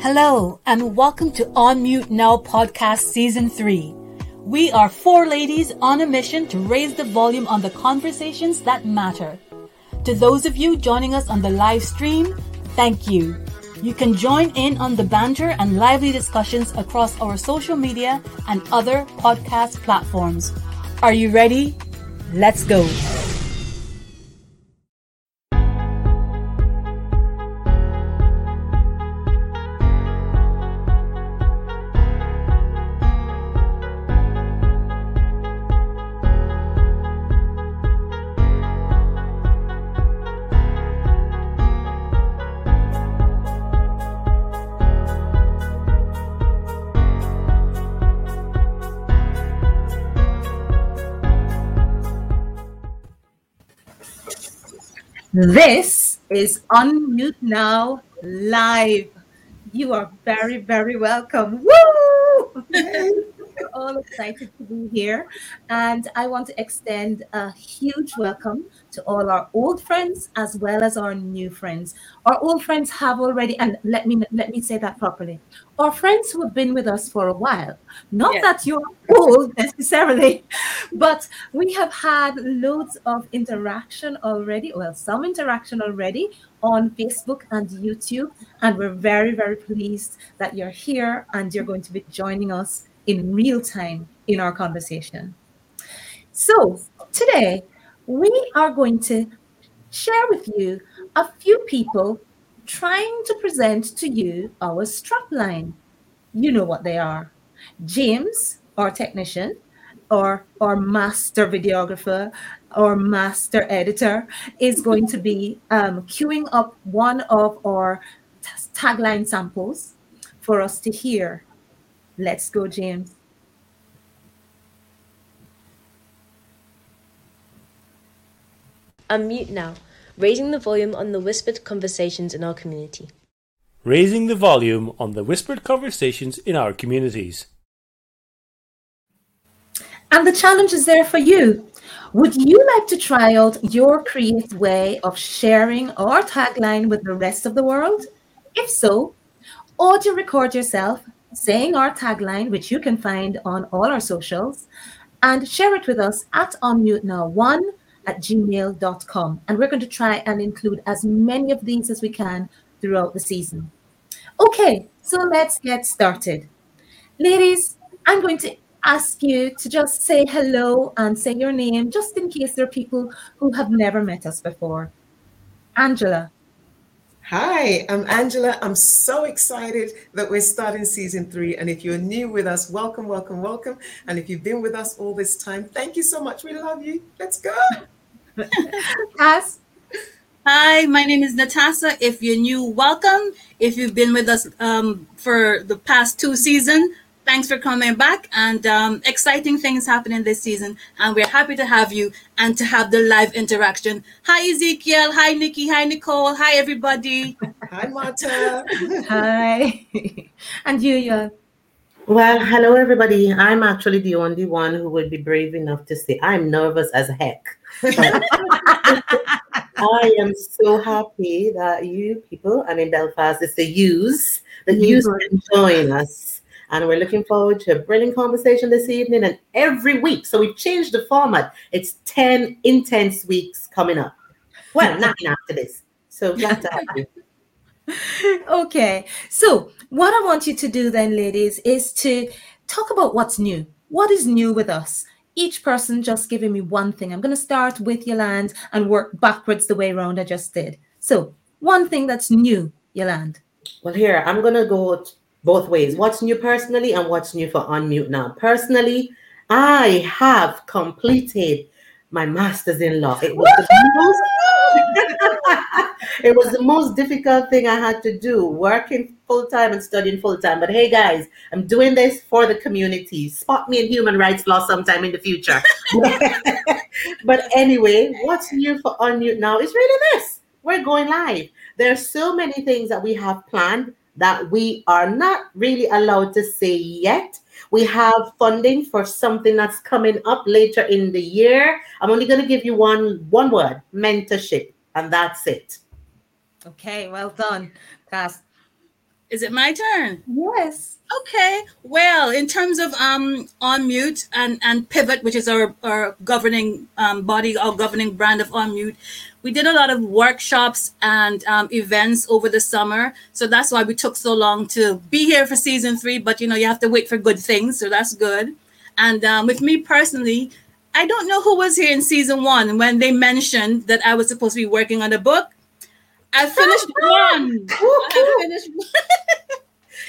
Hello, and welcome to Unmute Now Podcast Season 3. We are four ladies on a mission to raise the volume on the conversations that matter. To those of you joining us on the live stream, thank you. You can join in on the banter and lively discussions across our social media and other podcast platforms. Are you ready? Let's go. This is Unmute Now Live. You are very, very welcome. Woo! We're all excited to be here. And I want to extend a huge welcome to all our old friends as well as our new friends. Our old friends have already, and let me let me say that properly. Our friends who have been with us for a while. Not Yes. that you're old necessarily, but we have had loads of interaction already. Well, some interaction already on Facebook and YouTube. And we're very, very pleased that you're here and you're going to be joining us in real time in our conversation. So, today we are going to share with you a few people trying to present to you our strapline. You know what they are. James, our technician, or our master videographer or master editor, is going to be um, queuing up one of our t- tagline samples for us to hear. Let's go, James. Unmute now, raising the volume on the whispered conversations in our community. raising the volume on the whispered conversations in our communities. And the challenge is there for you. Would you like to try out your creative way of sharing our tagline with the rest of the world? If so, audio record yourself saying our tagline, which you can find on all our socials, and share it with us at unmutenow1 at gmail.com. And we're going to try and include as many of these as we can throughout the season. Okay, so let's get started. Ladies, I'm going to ask you to just say hello and say your name, just in case there are people who have never met us before. Angela. Hi, I'm Angela. I'm so excited that we're starting season three. And if you're new with us, welcome, welcome, welcome. And if you've been with us all this time, thank you so much. We love you. Let's go. Hi, my name is Natasha. If you're new, welcome. If you've been with us um, for the past two seasons, thanks for coming back. And um, exciting things happening this season. And we're happy to have you and to have the live interaction. Hi, Ezekiel. Hi, Nikki. Hi, Nicole. Hi, everybody. Hi, Marta. Hi. and you, yeah. Well, hello everybody. I'm actually the only one who would be brave enough to say I'm nervous as heck. I am so happy that you people, and in Belfast, it's the use that Yous. you can join us. And we're looking forward to a brilliant conversation this evening and every week. So we've changed the format. It's 10 intense weeks coming up. Well, nine after this. So glad to have you. okay. So, what I want you to do then, ladies, is to talk about what's new. What is new with us? Each person just giving me one thing. I'm going to start with Yolande and work backwards the way around I just did. So, one thing that's new, Yolande. Well, here, I'm going to go both ways. What's new personally and what's new for Unmute Now? Personally, I have completed my master's in law. It was, the most, it was the most difficult thing I had to do, working full time and studying full time. But hey, guys, I'm doing this for the community. Spot me in human rights law sometime in the future. but anyway, what's new for Unmute Now is really this. We're going live. There's so many things that we have planned that we are not really allowed to say yet. We have funding for something that's coming up later in the year. I'm only going to give you one one word, mentorship, and that's it. Okay, well done, Cass. Is it my turn? Yes. Okay. Well, in terms of um Unmute and and pivot, which is our our governing um, body, our governing brand of Unmute, we did a lot of workshops and um, events over the summer. So that's why we took so long to be here for season three. But you know, you have to wait for good things, so that's good. And um, with me personally, I don't know who was here in season one when they mentioned that I was supposed to be working on a book. I finished one. I finished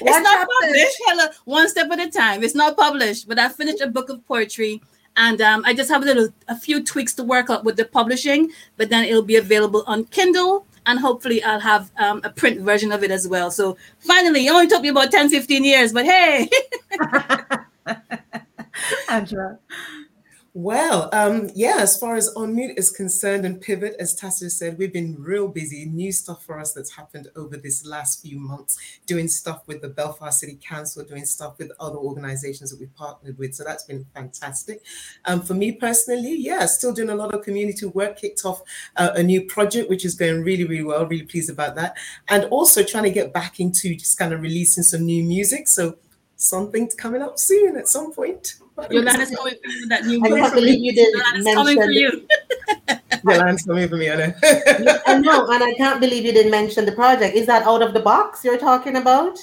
it's One not chapter. published. Hella, one step at a time. It's not published, but I finished a book of poetry, and um, I just have a little, a few tweaks to work out with the publishing. But then it'll be available on Kindle, and hopefully I'll have um, a print version of it as well. So finally, it only took me about 10, 15 years, but hey, Angela. Well, um, yeah, as far as Unmute is concerned and Pivot, as Tassia said, we've been real busy. New stuff for us that's happened over this last few months, doing stuff with the Belfast City Council, doing stuff with other organizations that we've partnered with. So that's been fantastic. Um, for me personally, yeah, still doing a lot of community work, kicked off uh, a new project, which is going really, really well. Really pleased about that. And also trying to get back into just kind of releasing some new music. So something's coming up soon at some point. Yolanda's coming for you that new I can't believe you didn't Yolanda's coming for mention. you. Yolanda's coming for me, I know. I know, and I can't believe you didn't mention the project. Is that out of the box you're talking about?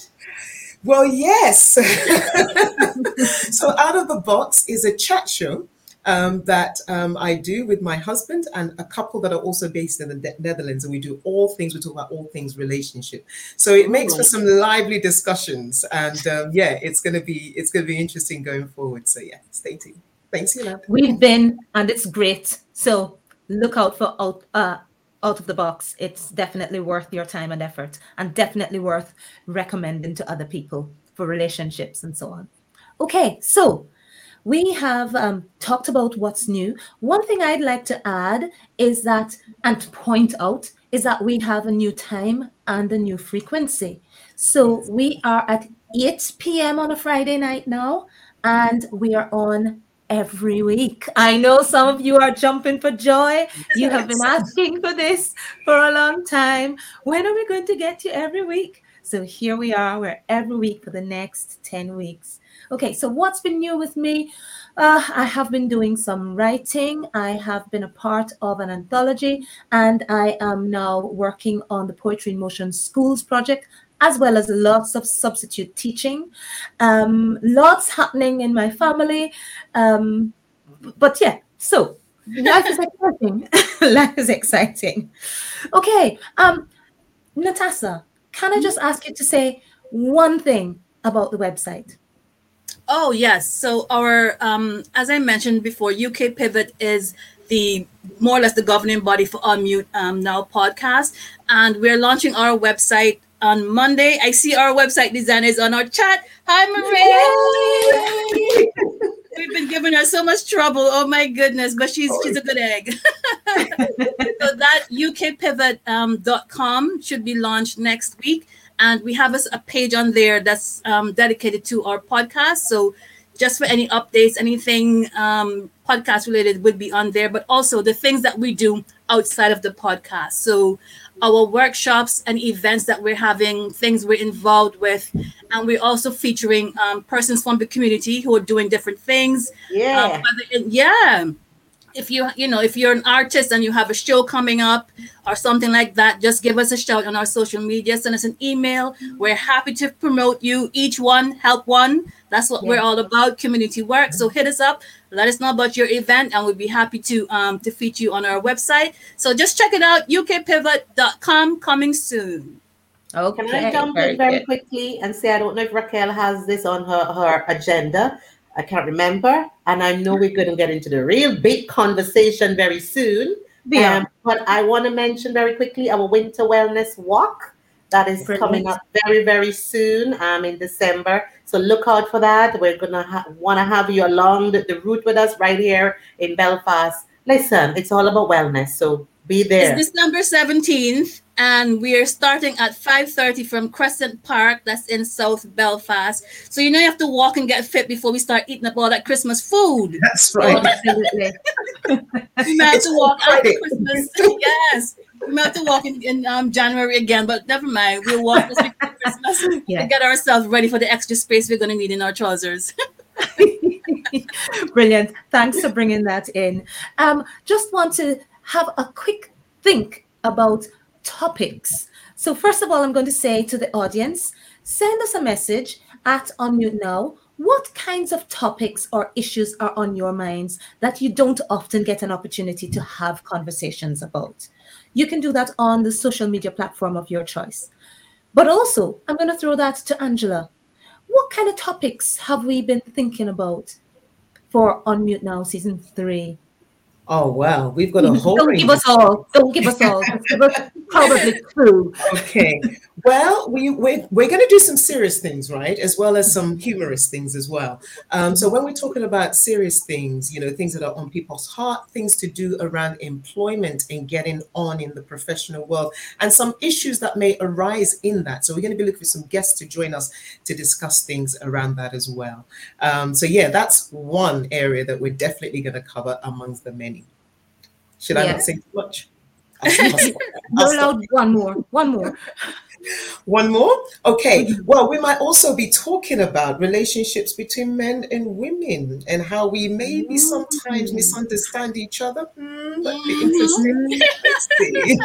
Well, yes. so, Out of the Box is a chat show um, that um, I do with my husband and a couple that are also based in the Ne- Netherlands. And we do all things, we talk about all things relationship. So, it makes for some lively discussions. And um, yeah, it's going to be it's going to be interesting going forward. So, yeah, stay tuned. Thanks, Yolanda. We've been, and it's great. So look out for out, uh, out of the box. It's definitely worth your time and effort, and definitely worth recommending to other people for relationships and so on. Okay, so we have um, talked about what's new. One thing I'd like to add is that, and to point out, is that we have a new time and a new frequency. So we are at 8 p.m. on a Friday night now, and we are on every week. I know some of you are jumping for joy. You have been asking for this for a long time. When are we going to get to every week? So here we are. We're every week for the next 10 weeks. Okay, so what's been new with me? Uh, I have been doing some writing. I have been a part of an anthology, and I am now working on the Poetry in Motion Schools project, as well as lots of substitute teaching. Um, lots happening in my family. Um, but yeah, so life is exciting. life is exciting. Okay, um, Natasha, can I just ask you to say one thing about the website? Oh yes. So our um as I mentioned before, UK Pivot is the more or less the governing body for Unmute um, Now podcast, and we're launching our website on Monday. I see our website designer is on our chat. Hi Maria. We've been giving her so much trouble. Oh my goodness, but she's she's a good egg. so that ukpivot.com should be launched next week. And we have us a page on there that's um, dedicated to our podcast. So just for any updates, anything um, podcast related would be on there, but also the things that we do outside of the podcast. So our workshops and events that we're having, things we're involved with, and we're also featuring um, persons from the community who are doing different things. Yeah. Um, it- yeah. If you you know if you're an artist and you have a show coming up or something like that, just give us a shout on our social media. Send us an email. We're happy to promote you. Each one help one. That's what we're all about. Community work. So hit us up. Let us know about your event, and we'd be happy to um to feature you on our website. So just check it out. ukpivot.com coming soon. Okay. Can I jump very in very good. quickly and say I don't know if Raquel has this on her, her agenda. I can't remember. And I know we're going to get into the real big conversation very soon. Yeah. Um, but I want to mention very quickly our winter wellness walk that is Brilliant. coming up very, very soon um, in December. So look out for that. We're going to ha- want to have you along the, the route with us right here in Belfast. Listen, it's all about wellness. So Be there. It's December 17th, and we are starting at 5.30 from Crescent Park. That's in South Belfast. So you know you have to walk and get fit before we start eating up all that Christmas food. That's right. Absolutely. We might have to walk after Christmas. yes. We might have to walk in, in um, January again, but never mind. We'll walk this for Christmas Yeah. and get ourselves ready for the extra space we're going to need in our trousers. Brilliant. Thanks for bringing that in. Um, just want to have a quick think about topics. So, first of all, I'm going to say to the audience send us a message at Unmute Now. What kinds of topics or issues are on your minds that you don't often get an opportunity to have conversations about? You can do that on the social media platform of your choice. But also, I'm going to throw that to Angela. What kind of topics have we been thinking about for Unmute Now season three? Oh wow, we've got a whole Don't range. give us all. Don't give us all. Give us probably two. okay. Well, we we're, we're going to do some serious things, right, as well as some humorous things as well. Um, so when we're talking about serious things, you know, things that are on people's heart, things to do around employment and getting on in the professional world, and some issues that may arise in that. So we're going to be looking for some guests to join us to discuss things around that as well. Um, so yeah, that's one area that we're definitely going to cover amongst the many. Should I Yeah. not say too much? I'll. I'll stop. You're I'll stop. allowed one more. One more. One more? Okay. Well, we might also be talking about relationships between men and women and how we maybe sometimes misunderstand each other. Hmm, that'd be interesting. Let's see.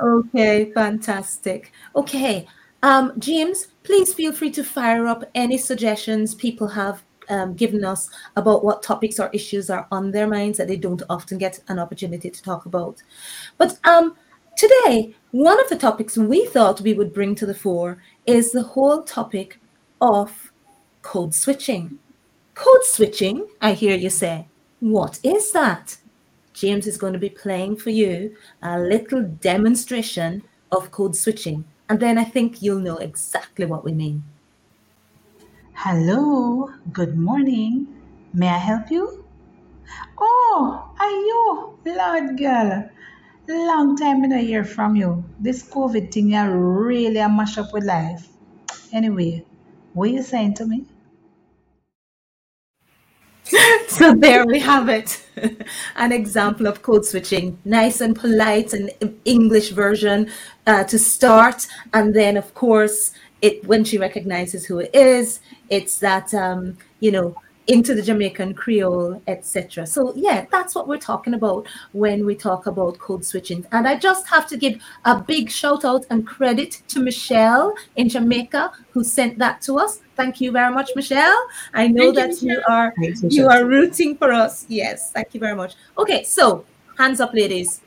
Okay, fantastic. Okay, um, James, please feel free to fire up any suggestions people have um, given us about what topics or issues are on their minds that they don't often get an opportunity to talk about. But um, today, one of the topics we thought we would bring to the fore is the whole topic of code switching. Code switching, I hear you say. What is that? James is going to be playing for you a little demonstration of code switching. And then I think you'll know exactly what we mean. Hello, good morning. May I help you? Oh, are you? Lord girl. Long time I don't hear from you. This COVID thing ya really a mash up with life. Anyway, what you saying to me? So there we have it. An example of code switching. Nice and polite and English version uh, to start. And then, of course, it when she recognizes who it is, it's that, um, you know, into the Jamaican Creole, etc. So yeah, that's what we're talking about when we talk about code switching. And I just have to give a big shout out and credit to Michelle in Jamaica who sent that to us. Thank you very much, Michelle. I know Thank that you are Thanks, you are rooting for us. Yes, thank you very much. Okay, so hands up, ladies.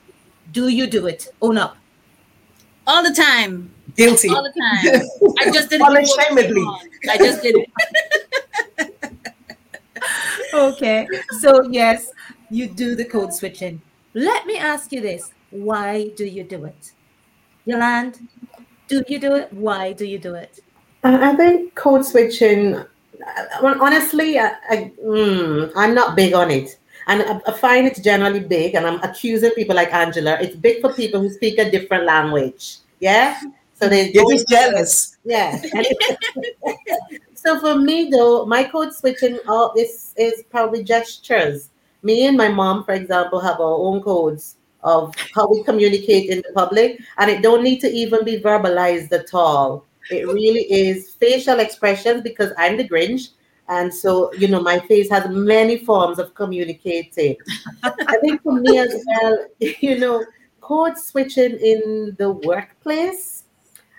Do you do it? Own up. All the time. Guilty. All the time. I just did it. before we came Unashamedly. I just did it. Okay, so yes, you do the code switching. Let me ask you this: Why do you do it? Yolande, do you do it? Why do you do it? Uh, I think code switching. uh, Well, honestly, I, I, mm, I'm not big on it, and I, I find it generally big. And I'm accusing people like Angela. It's big for people who speak a different language. Yeah, so they You're just jealous. yeah. so for me though, my code switching all is is probably gestures. Me and my mom, for example, have our own codes of how we communicate in the public, and it don't need to even be verbalized at all. It really is facial expressions because I'm the Grinch, and so you know my face has many forms of communicating. I think for me as well, you know, code switching in the workplace.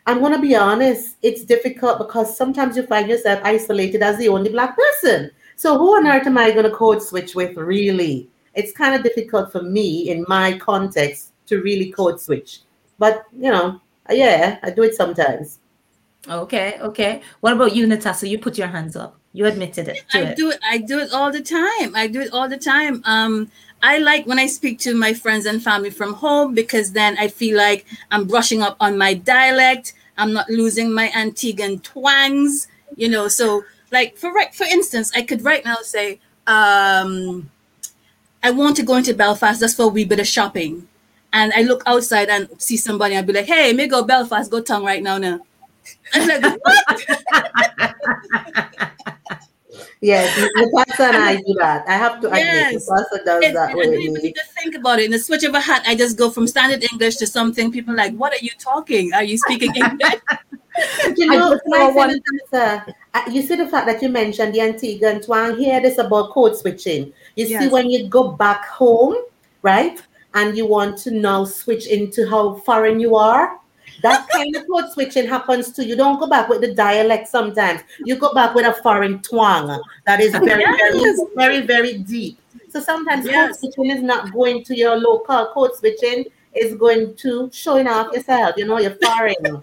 I'm gonna be honest, it's difficult because sometimes you find yourself isolated as the only black person. So who on earth am I gonna code switch with really? It's kind of difficult for me in my context to really code switch. But you know, yeah, I do it sometimes. Okay, okay. What about you, Natasha? You put your hands up. You admitted it. Do I it. do it. I do it all the time. I do it all the time. Um, I like when I speak to my friends and family from home because then I feel like I'm brushing up on my dialect. I'm not losing my Antiguan twangs. You know, so like for for instance, I could right now say, um, I want to go into Belfast just for a wee bit of shopping. And I look outside and see somebody, I'd be like, hey, me go Belfast, go tongue right now now. I'm like, what? Yes, Natasha and I do that. I have to admit, Yes. Natasha does that don't even need to think about it. In the switch of a hat, I just go from standard English to something. People are like, what are you talking? Are you speaking English? You know, I Natasha, uh, you see the fact that you mentioned the Antiguan twang. Hear this about code switching. You see, when you go back home, right, and you want to now switch into how foreign you are, that kind of code switching happens too. You don't go back with the dialect sometimes. You go back with a foreign twang that is very, Yes. very, very, very deep. So sometimes Yes. code switching is not going to your local code switching is going to showing off yourself. You know, you're foreign.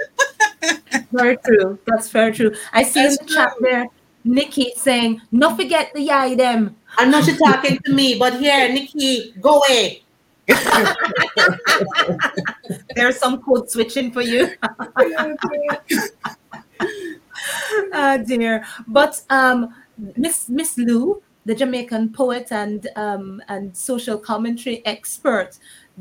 Very true. That's very true. I see in That's the chat there, Nikki saying, "No forget the yai them." I know she's talking to me, but here, Nikki, go away. There's some code switching for you. oh dear. But um Miss Miss Lou, the Jamaican poet and um and social commentary expert,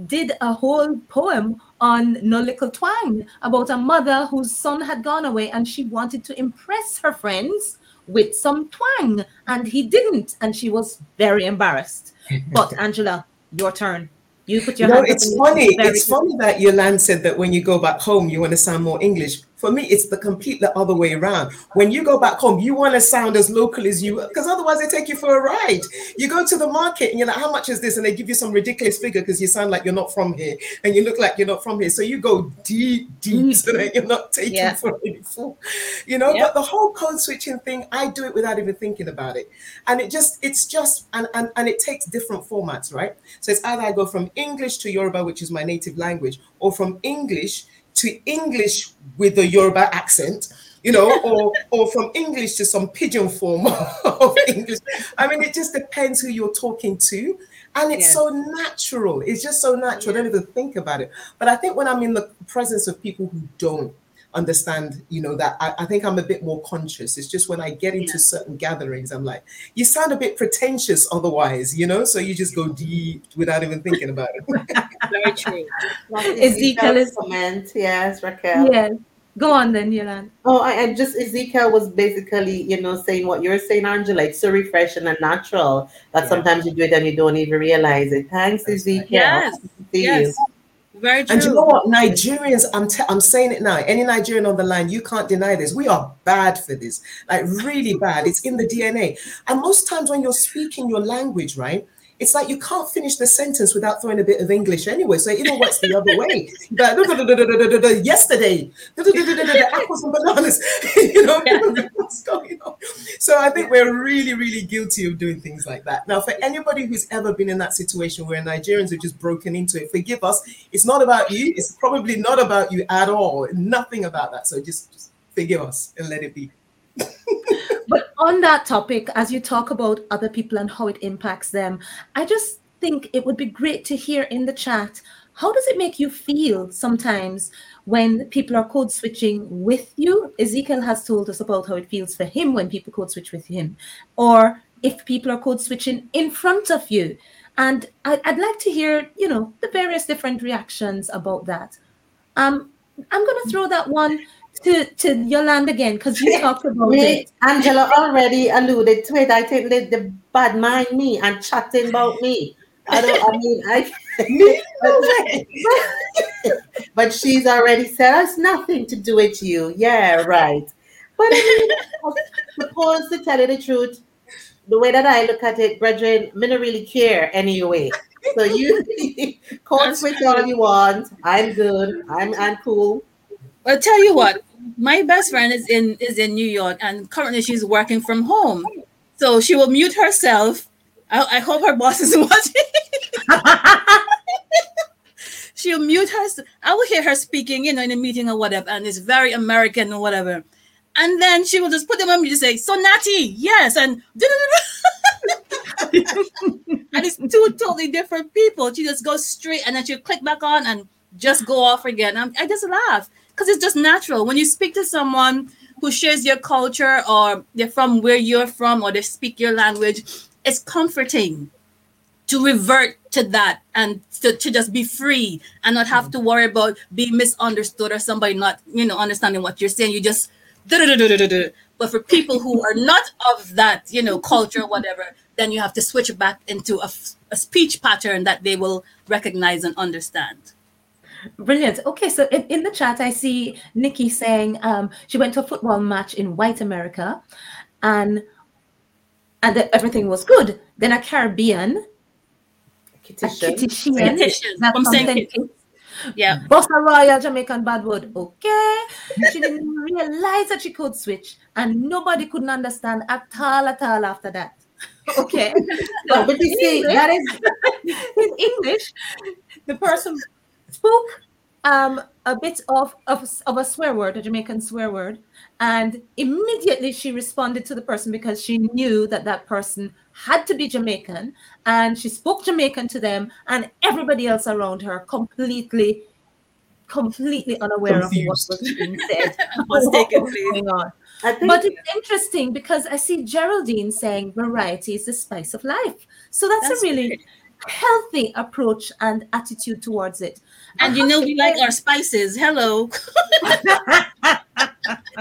did a whole poem on No Little Twang about a mother whose son had gone away and she wanted to impress her friends with some twang and he didn't and she was very embarrassed. But Angela, your turn. You put your No, it's funny. It's funny that Yolande said that when you go back home, you want to sound more English. For me, it's the complete the other way around. When you go back home, you want to sound as local as you, because otherwise they take you for a ride. You go to the market and you're like, "How much is this?" And they give you some ridiculous figure because you sound like you're not from here and you look like you're not from here. So you go deep, deep, mm. so that you're not taken Yeah. for any fool. You know. Yep. But the whole code switching thing, I do it without even thinking about it, and it just, it's just, and and and it takes different formats, right? So it's either I go from English to Yoruba, which is my native language, or from English to English with a Yoruba accent, you know, or or from English to some pidgin form of English. I mean, it just depends who you're talking to. And it's Yeah. so natural. It's just so natural. I don't even think about it. But I think when I'm in the presence of people who don't understand, you know, that I, I think I'm a bit more conscious. It's just when I get into certain gatherings, I'm like, you sound a bit pretentious otherwise, you know? So you just go deep without even thinking about it. Very true. Ezekiel is- comment. Yes, Raquel. Yes. Go on then, Yolande. Oh, I, I just Ezekiel was basically, you know, saying what you're saying, Angela. It's so refreshing and natural that Yeah. sometimes you do it and you don't even realize it. Thanks, Ezekiel. Yes. See Yes. Very true. And you know what? Nigerians, I'm t- I'm saying it now. Any Nigerian on the line, you can't deny this. We are bad for this, like really bad. It's in the DNA. And most times when you're speaking your language, right? It's like you can't finish the sentence without throwing a bit of English anyway. So it even works the other way. Yesterday, apples and bananas. you know what's going on. So I think we're really, really guilty of doing things like that. Now, for anybody who's ever been in that situation where Nigerians have just broken into it, forgive us. It's not about you. It's probably not about you at all. Nothing about that. So just, just forgive us and let it be. But on that topic, as you talk about other people and how it impacts them, I just think it would be great to hear in the chat how does it make you feel sometimes when people are code switching with you? Ezekiel has told us about how it feels for him when people code switch with him, or if people are code switching in front of you. And I'd like to hear, you know, the various different reactions about that. Um, I'm going to throw that one to, to Yolanda again because you talked about Me, it. Angela already alluded to it. I think they, they bad mind me and chatting about me. I don't. I mean, I. but she's already said it's nothing to do with you. Yeah, right. But I mean, suppose to tell you the truth, the way that I look at it, brethren, me don't really care anyway. So you That's switch all you want. I'm good. I'm I'm cool. I'll tell you what, my best friend is in is in New York, and currently she's working from home. So she will mute herself. I, I hope her boss is watching. She'll mute her. I will hear her speaking, you know, in a meeting or whatever, and it's very American or whatever. And then she will just put them on mute and say, "So Natty, yes," and and it's two totally different people. She just goes straight, and then she'll click back on and just go off again. I'm, I just laugh because it's just natural when you speak to someone who shares your culture or they're from where you're from or they speak your language. It's comforting. to revert to that and to, to just be free and not have mm-hmm. to worry about being misunderstood or somebody not you know understanding what you're saying you just but for people who are not of that you know culture or whatever then you have to switch back into a speech pattern that they will recognize and understand Brilliant. Okay, so in, in the chat, I see Nikki saying um, she went to a football match in White America, and and that everything was good. Then a Caribbean, a Kitty Kitty Sheehan, Kittish, that's from from Saint Saint Kitts. Kitts. yeah Bossa Royal Jamaican Badwood. Okay. She didn't realize that she could switch, and nobody couldn't understand at all, at all after that. Okay. No, but you see, that is in English, the person spoke um, a bit of, of, of a swear word, a Jamaican swear word, and immediately she responded to the person because she knew that that person had to be Jamaican, and she spoke Jamaican to them, and everybody else around her completely, completely unaware of what was being said. was what was going on. But it's interesting because I see Geraldine saying variety is the spice of life. So that's, That's a really great. Healthy approach and attitude towards it. and you know we like our spices hello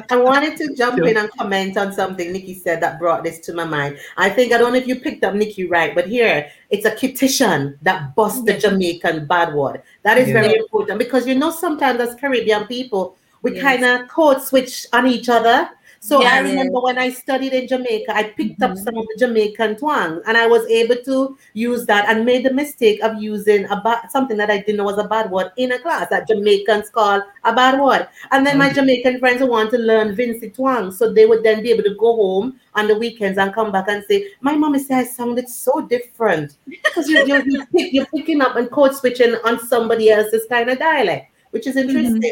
I wanted to jump in and comment on something Nikki said that brought this to my mind. I think I don't know if you picked up Nikki right, but here it's a Kittitian that busts the Jamaican bad word. That is Yeah. very important because you know sometimes as Caribbean people we Yes. kind of code switch on each other. So I remember when I studied in Jamaica, I picked up Mhm. some of the Jamaican twang, and I was able to use that and made the mistake of using a ba- something that I didn't know was a bad word in a class that Jamaicans call a bad word. And then my Jamaican friends who want to learn Vincy twang, so they would then be able to go home on the weekends and come back and say, "My mommy said I sounded so different because you, you, you pick, you're picking up and code switching on somebody else's kind of dialect, which is interesting."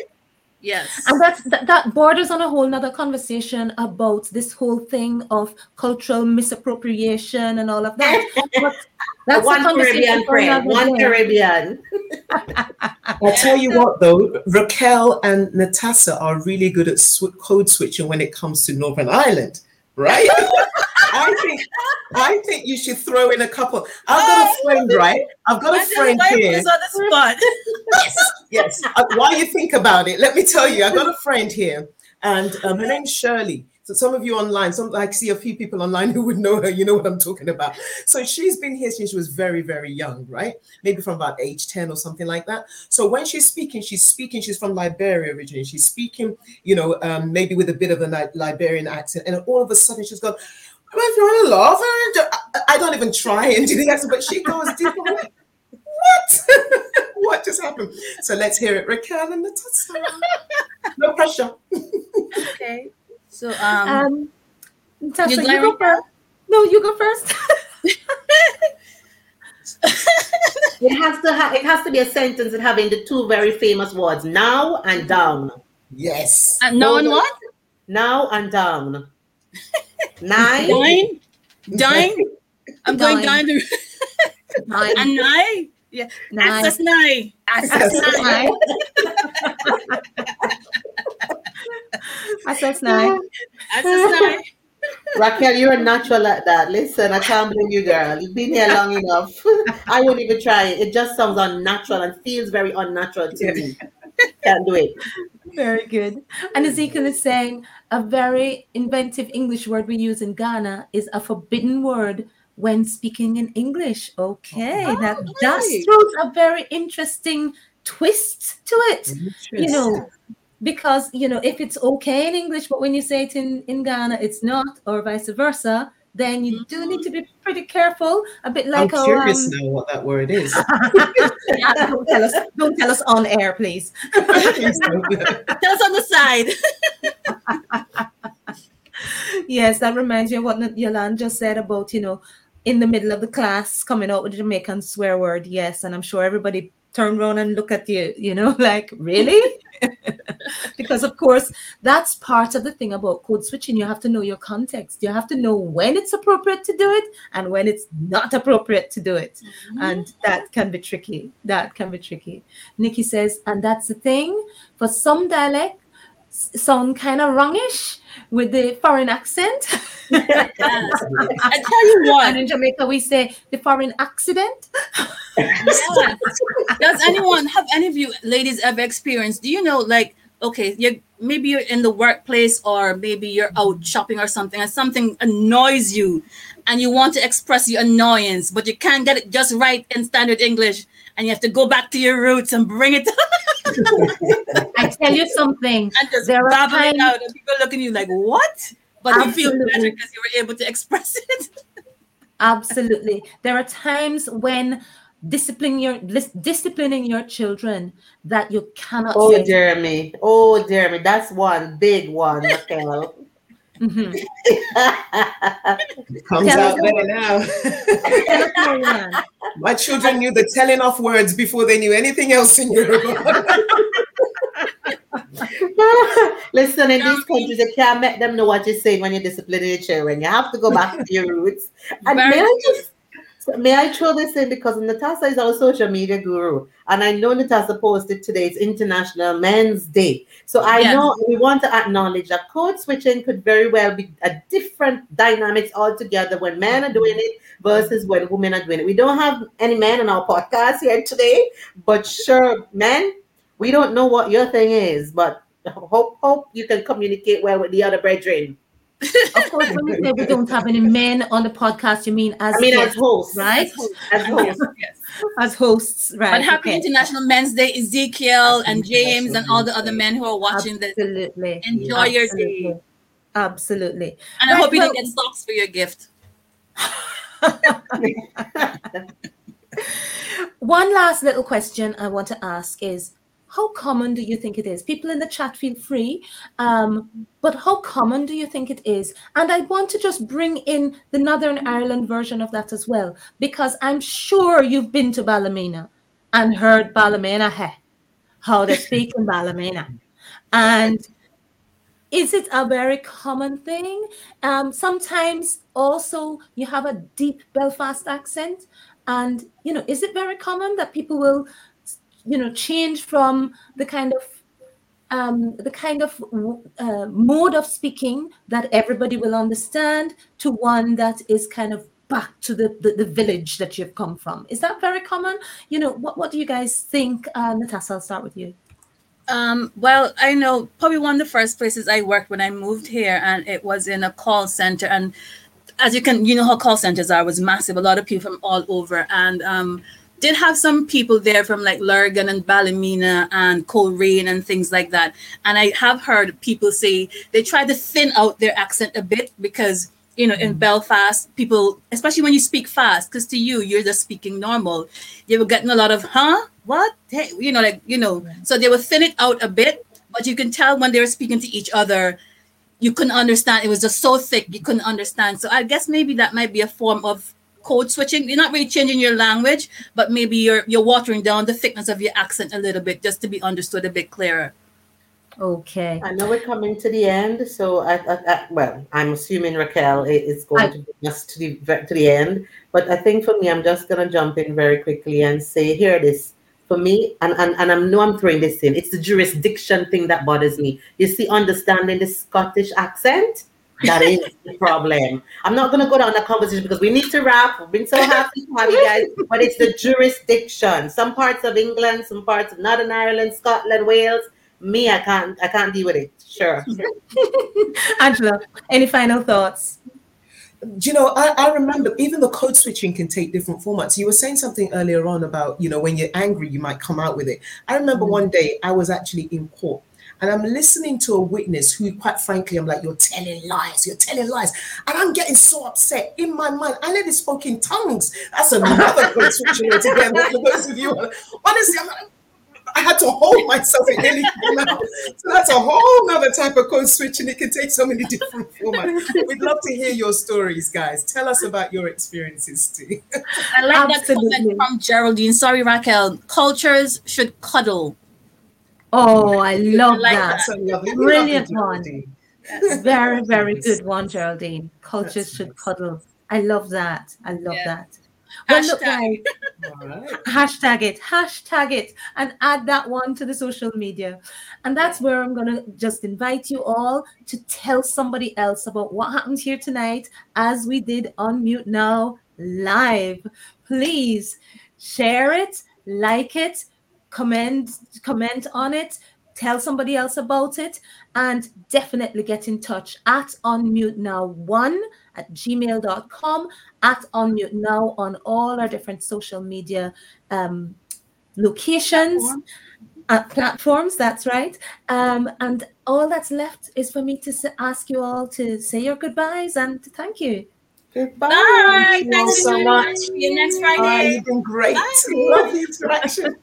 Yes And that's that, that borders on a whole nother conversation about this whole thing of cultural misappropriation and all of that. But that's one Caribbean for friend, one day. Caribbean. I'll tell you what, though, Raquel and Natasha are really good at sw- code switching when it comes to Northern Ireland, right? I think I think you should throw in a couple. I've got a friend, right? I've got a friend here. on the spot Yes, yes. Uh, while you think about it, let me tell you, I've got a friend here, and um, her name's Shirley. So some of you online, some I see a few people online who would know her. You know what I'm talking about. So she's been here since she was very, very young, right? Maybe from about age 10 or something like that. So when she's speaking, she's speaking. She's from Liberia originally. She's speaking, you know, um, maybe with a bit of a Liberian accent, and all of a sudden she's gone. Well, if you want to laugh, I- I don't even try and do the accent, but she goes deep. I'm like, what? what just happened? So let's hear it, Raquel and Natasha. No pressure. okay so um Um, Natasha, You you, go Raquel? first. No, you go first. It has to ha- it has to be a sentence that having the two very famous words now and down. Yes. And now and what Now and down. Nine. dine dine i'm going Dine. down the Nine. and nine yeah Nine. access nine access Access nine Access nine. access nine Raquel, you're a natural like that. Listen, I can't blame you, girl. You've been here long enough. I wouldn't even try it. It just sounds unnatural and feels very unnatural to me. Can't do it. Very good. And Ezekiel is saying a very inventive English word we use in Ghana is a forbidden word when speaking in English. Okay, oh, that just really? throws a very interesting twist to it. You know, because you know, if it's okay in English, but when you say it in, in Ghana, it's not, or vice versa, then you do need to be pretty careful. A bit like I'm curious um, now what that word is. don't tell us, don't tell us on air, please. Please tell us on the side Yes, that reminds me of what Yolande just said about, you know, in the middle of the class coming out with a Jamaican swear word. Yes, and I'm sure everybody turned around and look at you, you know, like, really? because, of course, that's part of the thing about code switching. You have to know your context. You have to know when it's appropriate to do it and when it's not appropriate to do it. Mm-hmm. And that can be tricky. That can be tricky. Nikki says, and that's the thing for some dialect, sound kind of wrongish with the foreign accent. Yes. I tell you what. and in Jamaica, we say the foreign accident. yes. does anyone have any of you ladies ever experienced? Do you know, like, okay, you maybe you're in the workplace or maybe you're out shopping or something, and something annoys you, and you want to express your annoyance, but you can't get it just right in standard English, and you have to go back to your roots and bring it I tell you something. and just There are babble times- out, and people look at you like, what? But you feel better because you were able to express it. Absolutely. There are times when discipline your disciplining your children that you cannot Oh, say. Jeremy. Oh, Jeremy. That's one big one, Raquel. Mhm. It comes Tell out us there now. Tell us, Marianne. My children knew the telling off words before they knew anything else in Yoruba. Listen, in these countries, you can't make them know what you're saying when you're disciplining your children. You have to go back to your roots. And Very may I true. Just may I throw this in because Natasha is our social media guru, and I know Natasha posted today it's International Men's Day. So I Yes. know we want to acknowledge that code switching could very well be a different dynamics altogether when men are doing it versus when women are doing it. We don't have any men on our podcast here today, but sure, men, we don't know what your thing is, but hope hope you can communicate well with the other brethren. Of course, when you say we don't have any men on the podcast, you mean as I mean, as hosts, right? As hosts. yes. As hosts, right? But happy okay. International Men's Day, Ezekiel and James and all the other men who are watching this. Absolutely. Enjoy your Absolutely. day. Absolutely. And I hope you well- didn't get socks for your gift. One last little question I want to ask is how common do you think it is? People in the chat feel free, um, but how common do you think it is? And I want to just bring in the Northern Ireland version of that as well, because I'm sure you've been to Ballymena and heard Ballymena hey, how they speak in Ballymena. And is it a very common thing? Um, sometimes also you have a deep Belfast accent, and you know, is it very common that people will, you know, change from the kind of um, the kind of uh, mode of speaking that everybody will understand to one that is kind of back to the, the, the village that you've come from. Is that very common? You know, what, what do you guys think? Uh, Natasha, I'll start with you. Um, well, I know probably one of the first places I worked when I moved here, and it was in a call center. And as you can, you know how call centers are, was massive. A lot of people from all over, and um, did have some people there from like Lurgan and Ballymena and Coleraine and things like that. And I have heard people say they try to thin out their accent a bit because you know in mm. Belfast people, especially when you speak fast, because to you you're just speaking normal, you were getting a lot of huh, what, hey, you know, like you know. So they would thin it out a bit, but you can tell when they were speaking to each other. You couldn't understand. It was just so thick you couldn't understand. So I guess maybe that might be a form of code switching. You're not really changing your language, but maybe you're you're watering down the thickness of your accent a little bit just to be understood a bit clearer. Okay. I know we're coming to the end, so I, I, I well, I'm assuming Raquel i- is going I- to bring us to the to the end. But I think for me, I'm just gonna jump in very quickly and say, here it is. For me, and, and, and I know I'm throwing this in, it's the jurisdiction thing that bothers me. You see, understanding the Scottish accent, that is the problem. I'm not gonna go down that conversation because we need to wrap. We've been so happy to have you guys, but it's the jurisdiction. Some parts of England, some parts of Northern Ireland, Scotland, Wales. Me, I can't I can't deal with it. Sure. Angela, any final thoughts? Do you know, I, I remember even the code switching can take different formats. You were saying something earlier on about, you know, when you're angry, you might come out with it. I remember mm. one day I was actually in court and I'm listening to a witness who, quite frankly, I'm like, you're telling lies, you're telling lies. And I'm getting so upset in my mind. I nearly spoke in tongues. That's another code switching altogether for those of you. Honestly, I'm like, I had to hold myself. in nearly came out. So that's a whole nother type of code switching. It can take so many different formats. We'd love to hear your stories, guys. Tell us about your experiences too. I like that Absolutely. comment from Geraldine. Sorry, Raquel. Cultures should cuddle. Oh, I love like that. That's so lovely. Brilliant one. Geraldine. Very, very good one, Geraldine. Cultures That's should nice. cuddle. I love that. I love Yeah. that. Well, look, Hashtag. guys, All right. hashtag it, hashtag it, and add that one to the social media. And that's where I'm going to just invite you all to tell somebody else about what happened here tonight as we did on Mute Now live. Please share it, like it, comment, comment on it, tell somebody else about it, and definitely get in touch at unmute now one at gmail.com at unmute now on all our different social media um, locations uh, platforms that's right. Um, and all that's left is for me to ask you all to say your goodbyes and to thank you Goodbye. Thank Thank you all so much. much. See you next Friday. you've been great. Love the interaction.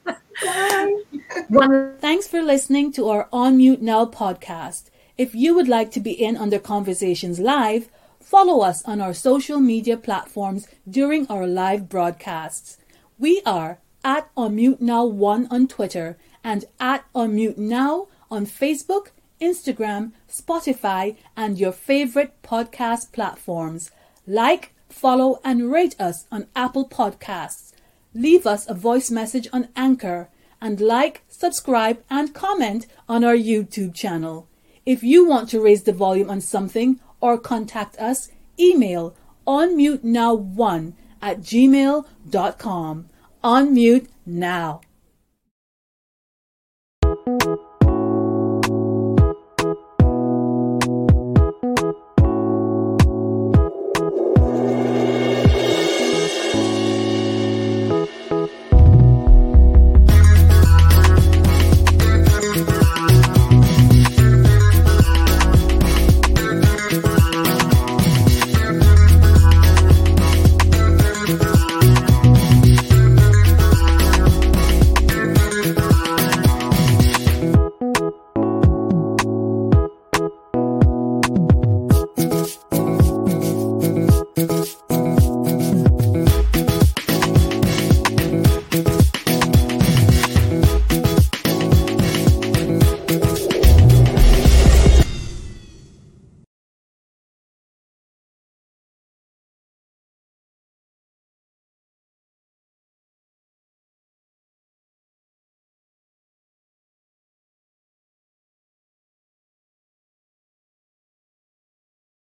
Bye. Thanks for listening to our Unmute Now podcast. If you would like to be in on the conversations live, follow us on our social media platforms during our live broadcasts. We are at Unmute Now 1 on Twitter and at Unmute Now on Facebook, Instagram, Spotify, and your favorite podcast platforms. Like, follow, and rate us on Apple Podcasts. Leave us a voice message on Anchor and like, subscribe, and comment on our YouTube channel. If you want to raise the volume on something or contact us, email unmutenow1 at gmail.com. Unmute now.